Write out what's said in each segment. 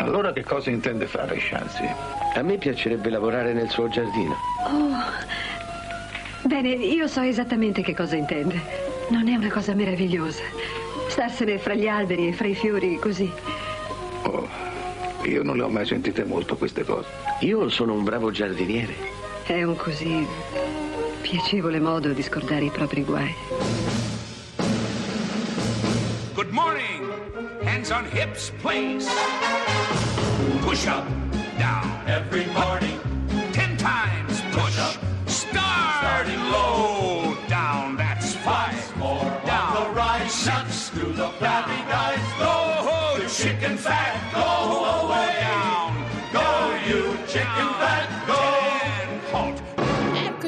Allora che cosa intende fare, Shansi? A me piacerebbe lavorare nel suo giardino. Bene, io so esattamente che cosa intende. Non è una cosa meravigliosa. Starsene fra gli alberi e fra i fiori così. Oh, io non le ho mai sentite molto queste cose. Io sono un bravo giardiniere. È un così piacevole modo di scordare i propri guai. Hands on hips, please. Push up, down. Every morning. Ten times push. up. Starting low, down. That's five. More down. the right. Six. Do the flabby guys. Go, the chicken fat. Go away. Down.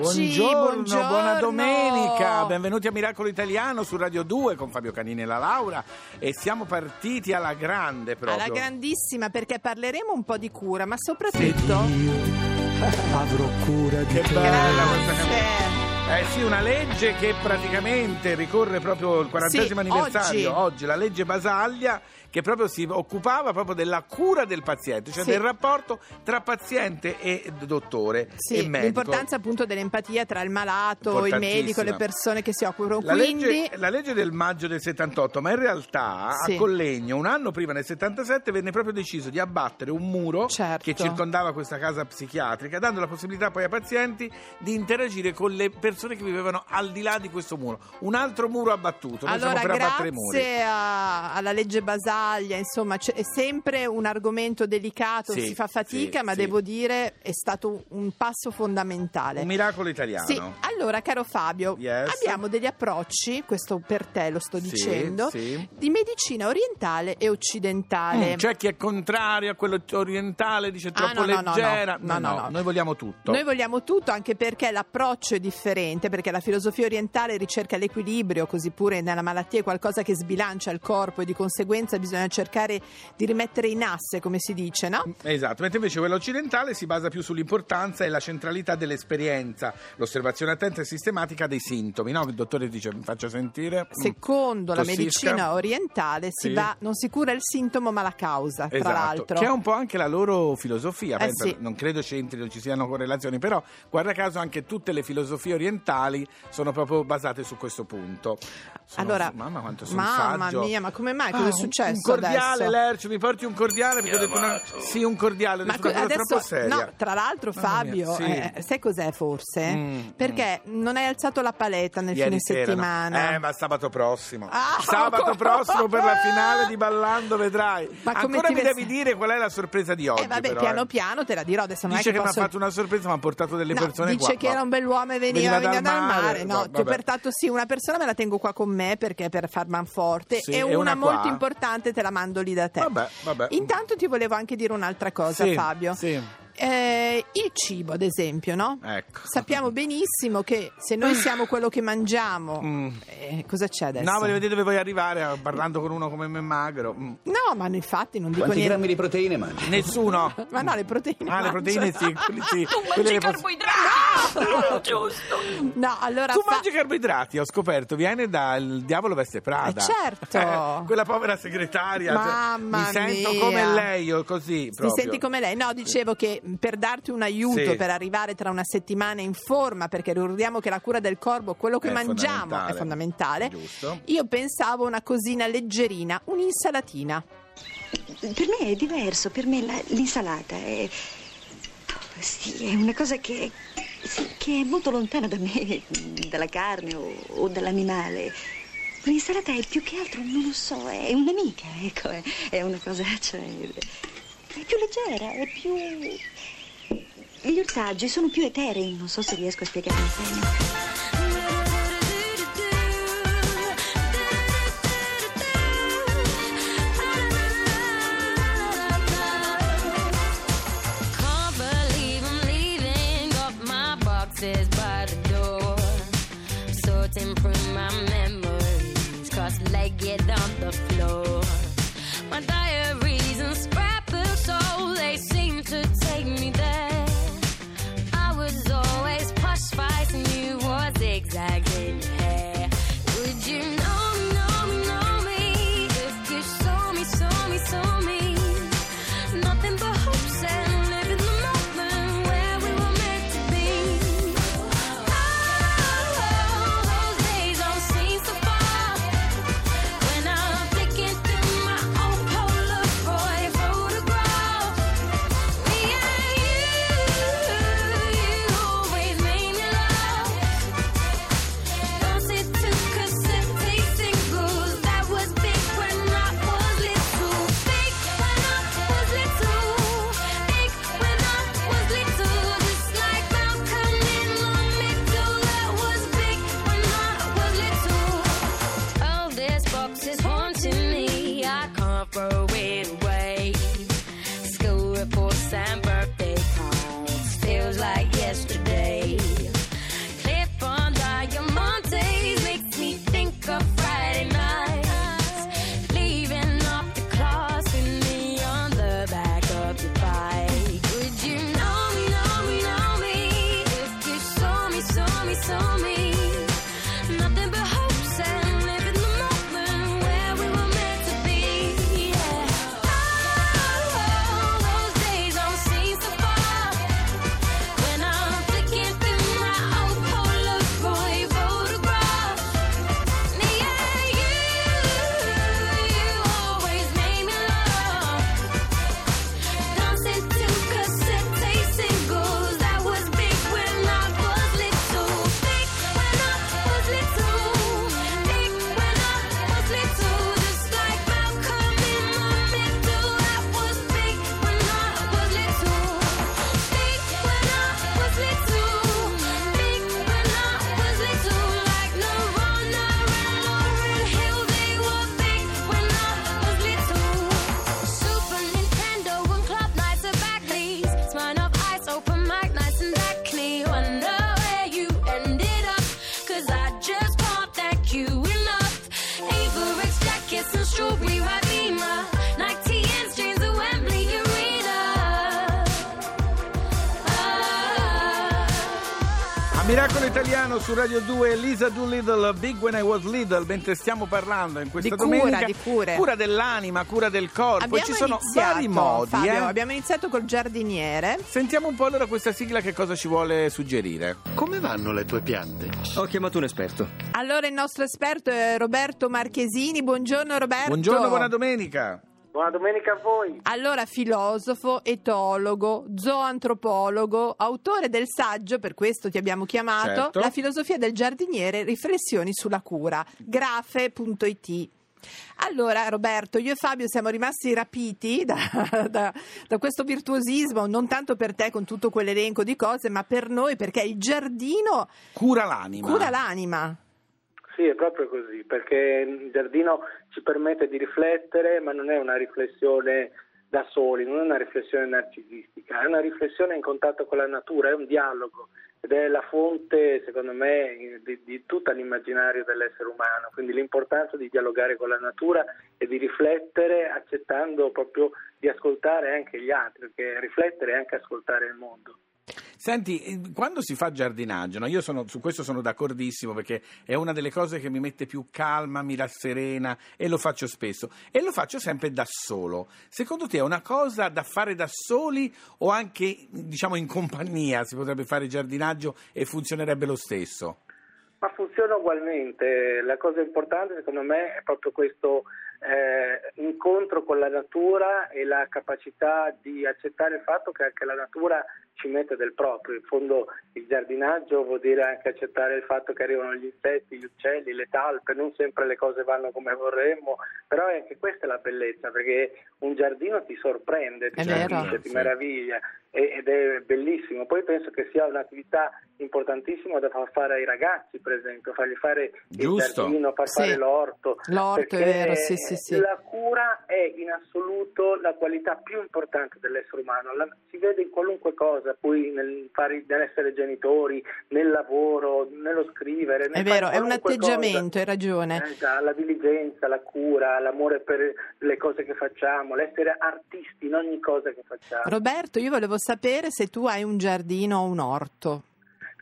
Eccoci, Buongiorno, buona domenica, benvenuti a Miracolo Italiano su Radio 2 con Fabio Canini e la Laura e siamo partiti alla grande proprio. Alla grandissima perché parleremo un po' di cura, ma soprattutto avrò cura di Che te. bella questa canzone. Eh sì, una legge che praticamente ricorre proprio il 40 Sì, anniversario, oggi. la legge Basaglia che proprio si occupava proprio della cura del paziente, cioè Sì. del rapporto tra paziente e dottore Sì, e medico. l'importanza appunto dell'empatia tra il malato, il medico, le persone che si occupano. La Quindi legge, la legge del maggio del 78, ma in realtà Sì. a Collegno, un anno prima, nel 77, venne proprio deciso di abbattere un muro Certo. che circondava questa casa psichiatrica, dando la possibilità poi ai pazienti di interagire con le persone che vivevano al di là di questo muro. Un altro muro abbattuto, noi allora, per grazie a- alla legge Basaglia, insomma, c'è- è sempre un argomento delicato, Sì, si fa fatica, sì, ma sì. devo dire è stato un passo fondamentale. Un miracolo italiano. Sì, allora caro Fabio, Yes. abbiamo degli approcci, questo per te lo sto dicendo, di medicina orientale e occidentale. Mm, C'è chi è contrario a quello orientale, dice Ah, troppo no, no, no, leggera. no, no, no. noi vogliamo tutto. Noi vogliamo tutto anche perché l'approccio è differente, perché la filosofia orientale ricerca l'equilibrio, così pure nella malattia è qualcosa che sbilancia il corpo e di conseguenza bisogna cercare di rimettere in asse, come si dice, no? Esatto, mentre invece quella occidentale si basa più sull'importanza e la centralità dell'esperienza, l'osservazione attenta e sistematica dei sintomi, no? Il dottore dice mi faccia sentire. mm, Secondo la tossisca. medicina orientale si Sì. va, non si cura il sintomo ma la causa, tra Esatto, l'altro. che è un po' anche la loro filosofia, Eh pensa, sì. non credo c'entrino, ci siano correlazioni, però guarda caso anche tutte le filosofie orientali sono proprio basate su questo punto. Sono- Allora, mamma quanto sono mamma saggio. mia, ma come mai? Cosa Ah, è successo Un cordiale, adesso? Lercio, mi porti un cordiale perché ho detto una... Sì, un cordiale, Ma co- adesso, seria. no, tra l'altro, Fabio, sì. eh, sai cos'è forse? Mm, Perché non hai alzato la paletta nel Ieri fine sera, no. settimana. Eh, ma sabato prossimo. Ah, sabato prossimo per la finale di Ballando vedrai. Ma come Ancora mi vesti- devi dire qual è la sorpresa di oggi. Eh, vabbè, però, piano eh. piano te la dirò adesso. Non Dice è che, che, mi ha posso... fatto una sorpresa, mi ha portato delle No, persone dice qua. che era un bell'uomo e veniva, dal dal mare. mare, No, ti ho portato sì una persona, me la tengo qua con me perché per far manforte e una, molto importante te la mando lì da te. Vabbè, vabbè. Intanto ti volevo anche dire un'altra cosa, Sì, Fabio. sì. Eh, il cibo, ad esempio, no? Ecco. Sappiamo benissimo che se noi siamo quello che mangiamo, Mm. eh, cosa c'è adesso? No, voglio vedere dove vuoi arrivare eh, parlando con uno come me magro. Mm. No, ma infatti non dico Quanti niente. grammi di proteine mangi? Nessuno. Ma no, le proteine. Ah, le mangio. proteine sì, quelli sì. Tu Quelle mangi le posso- carboidrati! Giusto. No, allora Tu fa- mangi carboidrati, ho scoperto, viene dal Diavolo Veste Prada. Eh, certo. Eh, quella povera segretaria. cioè, Mamma mi sento mia. come lei, io così. Ti proprio. senti come lei? No, dicevo che per darti un aiuto Sì. per arrivare tra una settimana in forma, perché ricordiamo che la cura del corpo, quello che È mangiamo fondamentale. è fondamentale. Giusto. Io pensavo una cosina leggerina, un'insalatina. Per me è diverso, per me la- l'insalata è. Sì, è una cosa che. Sì, che è molto lontana da me, dalla carne o, o dall'animale. L'insalata è più che altro, non lo so, è un'amica, ecco, è, è una cosa, cioè. è più leggera, è più. Gli ortaggi sono più eterei, non so se riesco a spiegarmi bene. On the floor. My diaries and scrapbooks, oh, they seem to take me there. I was always push fighting you told me Miracolo italiano su Radio 2, Lisa Doolittle, Big When I Was Little, mentre stiamo parlando in questa Di cura, domenica. di cure. Cura dell'anima, cura del corpo, Abbiamo ci sono iniziato, vari modi. Fabio, eh. abbiamo iniziato col giardiniere. Sentiamo un po' allora questa sigla che cosa ci vuole suggerire. Come vanno le tue piante? Ho chiamato un esperto. Allora il nostro esperto è Roberto Marchesini. Buongiorno Roberto. Buongiorno, buona domenica. Buona domenica a voi. Allora, filosofo, etologo, zooantropologo, autore del saggio, per questo ti abbiamo chiamato, Certo. La filosofia del giardiniere, riflessioni sulla cura, grafe.it. Allora, Roberto, io e Fabio siamo rimasti rapiti da, da- da questo virtuosismo, non tanto per te con tutto quell'elenco di cose, ma per noi, perché il giardino Cura l'anima. cura l'anima. Sì, è proprio così, perché il giardino ci permette di riflettere, ma non è una riflessione da soli, non è una riflessione narcisistica, è una riflessione in contatto con la natura, è un dialogo ed è la fonte, secondo me, di, di tutto l'immaginario dell'essere umano. Quindi l'importanza di dialogare con la natura e di riflettere accettando proprio di ascoltare anche gli altri, perché riflettere è anche ascoltare il mondo. Senti, eh, quando si fa giardinaggio, no, io sono- su questo sono d'accordissimo perché è una delle cose che mi mette più calma, mi rasserena e lo faccio spesso e lo faccio sempre da solo. Secondo te è una cosa da fare da soli o anche diciamo in compagnia si potrebbe fare giardinaggio e funzionerebbe lo stesso? Ma funziona ugualmente, la cosa importante secondo me è proprio questo eh, incontro con la natura e la capacità di accettare il fatto che anche la natura ci mette del proprio, in fondo il giardinaggio vuol dire anche accettare il fatto che arrivano gli insetti, gli uccelli, le talpe, non sempre le cose vanno come vorremmo, però è anche questa è la bellezza perché un giardino ti sorprende, ti colpisce, ti meraviglia ed è bellissimo. Poi penso che sia un'attività importantissima da far fare ai ragazzi, per esempio, fargli fare Giusto. il giardino, far Sì. fare l'orto. L'orto, è vero, sì, sì, sì. La cura è in assoluto la qualità più importante dell'essere umano, La- si vede in qualunque cosa, poi nel fare- nell'essere genitori, nel lavoro, nello scrivere. nel È vero, è un atteggiamento, cosa. hai ragione. Eh già, la diligenza, la cura, l'amore per le cose che facciamo, l'essere artisti in ogni cosa che facciamo. Roberto, io volevo sapere se tu hai un giardino o un orto.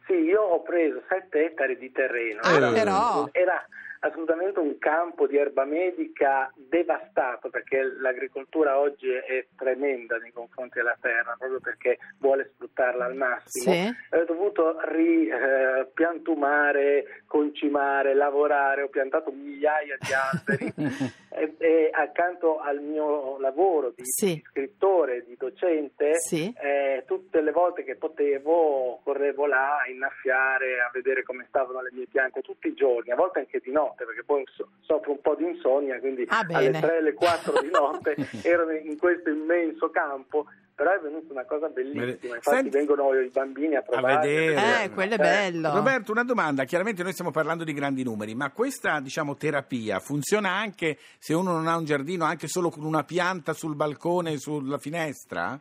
Sì, io ho preso 7 ettari di terreno. Ah, era, però. era assolutamente un campo di erba medica devastato perché l'agricoltura oggi è tremenda nei confronti della terra proprio perché vuole sfruttarla al massimo. Sì. Ho dovuto ripiantumare, concimare, lavorare, ho piantato migliaia di alberi e, e accanto al mio lavoro di, Sì. scrittore, di docente, Sì. eh, tutte le volte che potevo correvo là a innaffiare, a vedere come stavano le mie piante tutti i giorni, a volte anche di notte, perché poi so- soffro un po' di insonnia, quindi Ah, alle bene. 3 alle 4 di notte ero in questo immenso campo, però è venuta una cosa bellissima, infatti Senti- vengono i bambini a provare. vedere. Eh, quello è bello. Roberto, una domanda. Chiaramente noi stiamo parlando di grandi numeri, ma questa diciamo, terapia funziona anche se uno non ha un giardino, anche solo con una pianta sul balcone, sulla finestra?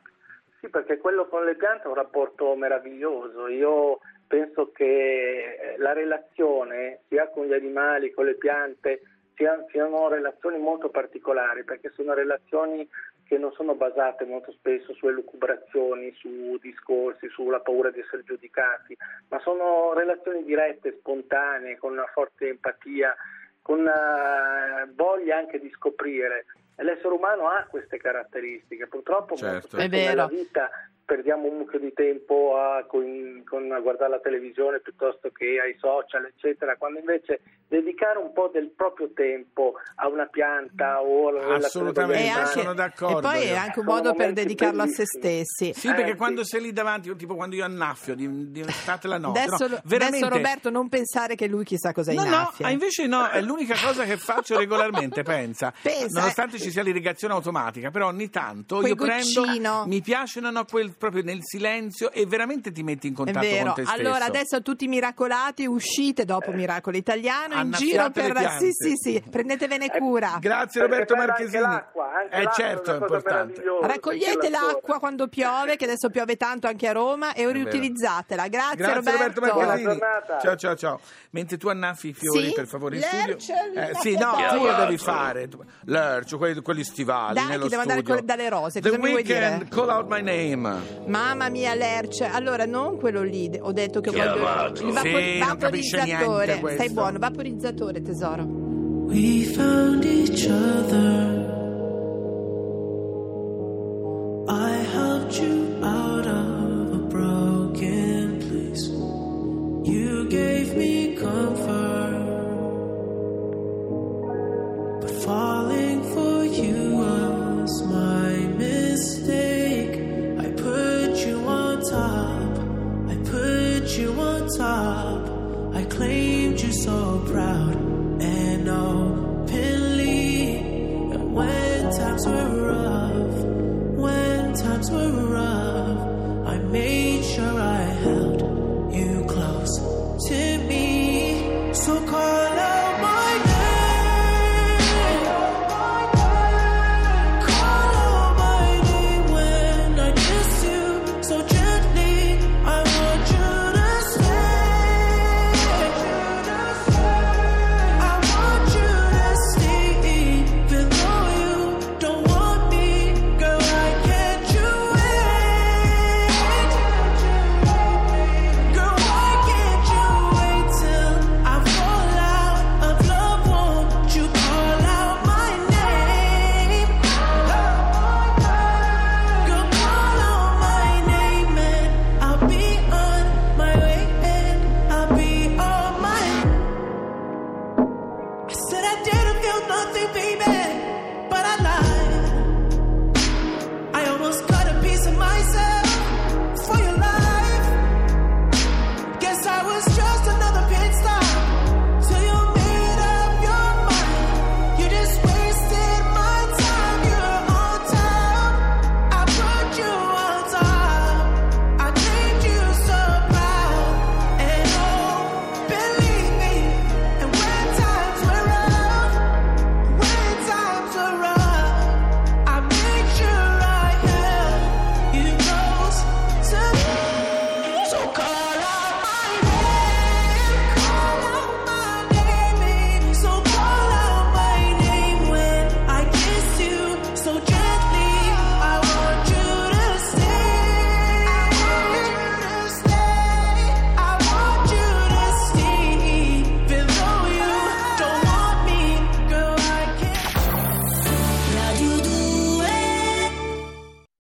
Sì, perché quello con le piante è un rapporto meraviglioso. Io penso che eh, la relazione sia con gli animali, con le piante, sia- siano relazioni molto particolari, perché sono relazioni che non sono basate molto spesso su elucubrazioni, su discorsi, sulla paura di essere giudicati, ma sono relazioni dirette, spontanee, con una forte empatia, con una voglia anche di scoprire. L'essere umano ha queste caratteristiche, purtroppo molto Certo. spesso È vero. nella vita perdiamo un mucchio di tempo a, con, con- a guardare la televisione piuttosto che ai social, eccetera, quando invece dedicare un po' del proprio tempo a una pianta o alla Assolutamente, anche- sono d'accordo e poi è io. anche un Sono modo per dedicarlo a se bellissimi. stessi. Sì, perché Eh, quando sì. sei lì davanti, tipo quando io annaffio di, di estate la notte, Adesso, no, veramente... adesso, Roberto non pensare che lui chissà cosa No, no, innaffia. ah, invece no, è l'unica cosa che faccio regolarmente, pensa. Pensa, Nonostante eh. ci sia l'irrigazione automatica, però ogni tanto Quel io prendo, goccino. mi piace, no, no, quel, proprio nel silenzio e veramente ti metti in È contatto vero. con te stesso. Allora, adesso tutti i miracolati, uscite dopo Miracolo Italiano in giro per. Sì, sì, sì, prendetevene cura. Grazie Perché Roberto Marchesini. anche l'acqua, anche eh l'acqua certo, è importante. Raccogliete l'acqua quando piove, che adesso piove tanto anche a Roma, e riutilizzatela. Grazie, Grazie Roberto, Buona Marchesini. Ciao ciao ciao. Mentre tu annaffi i fiori, Sì? per favore, in Lercio, studio. il sì, no, tu lo devi fare. Lercio, quelli, quelli stivali Dai, nello devo andare studio. con- dalle rose, The cosa mi vuoi Weeknd, dire? call out my name. Mamma mia, Lerce. Allora, non quello lì. Ho detto che Chiamato. voglio il vapor- Sì, vaporizzatore. Stai buono, vaporizzatore, tesoro. We found each other. I helped you out of a broken place. You gave me comfort. But falling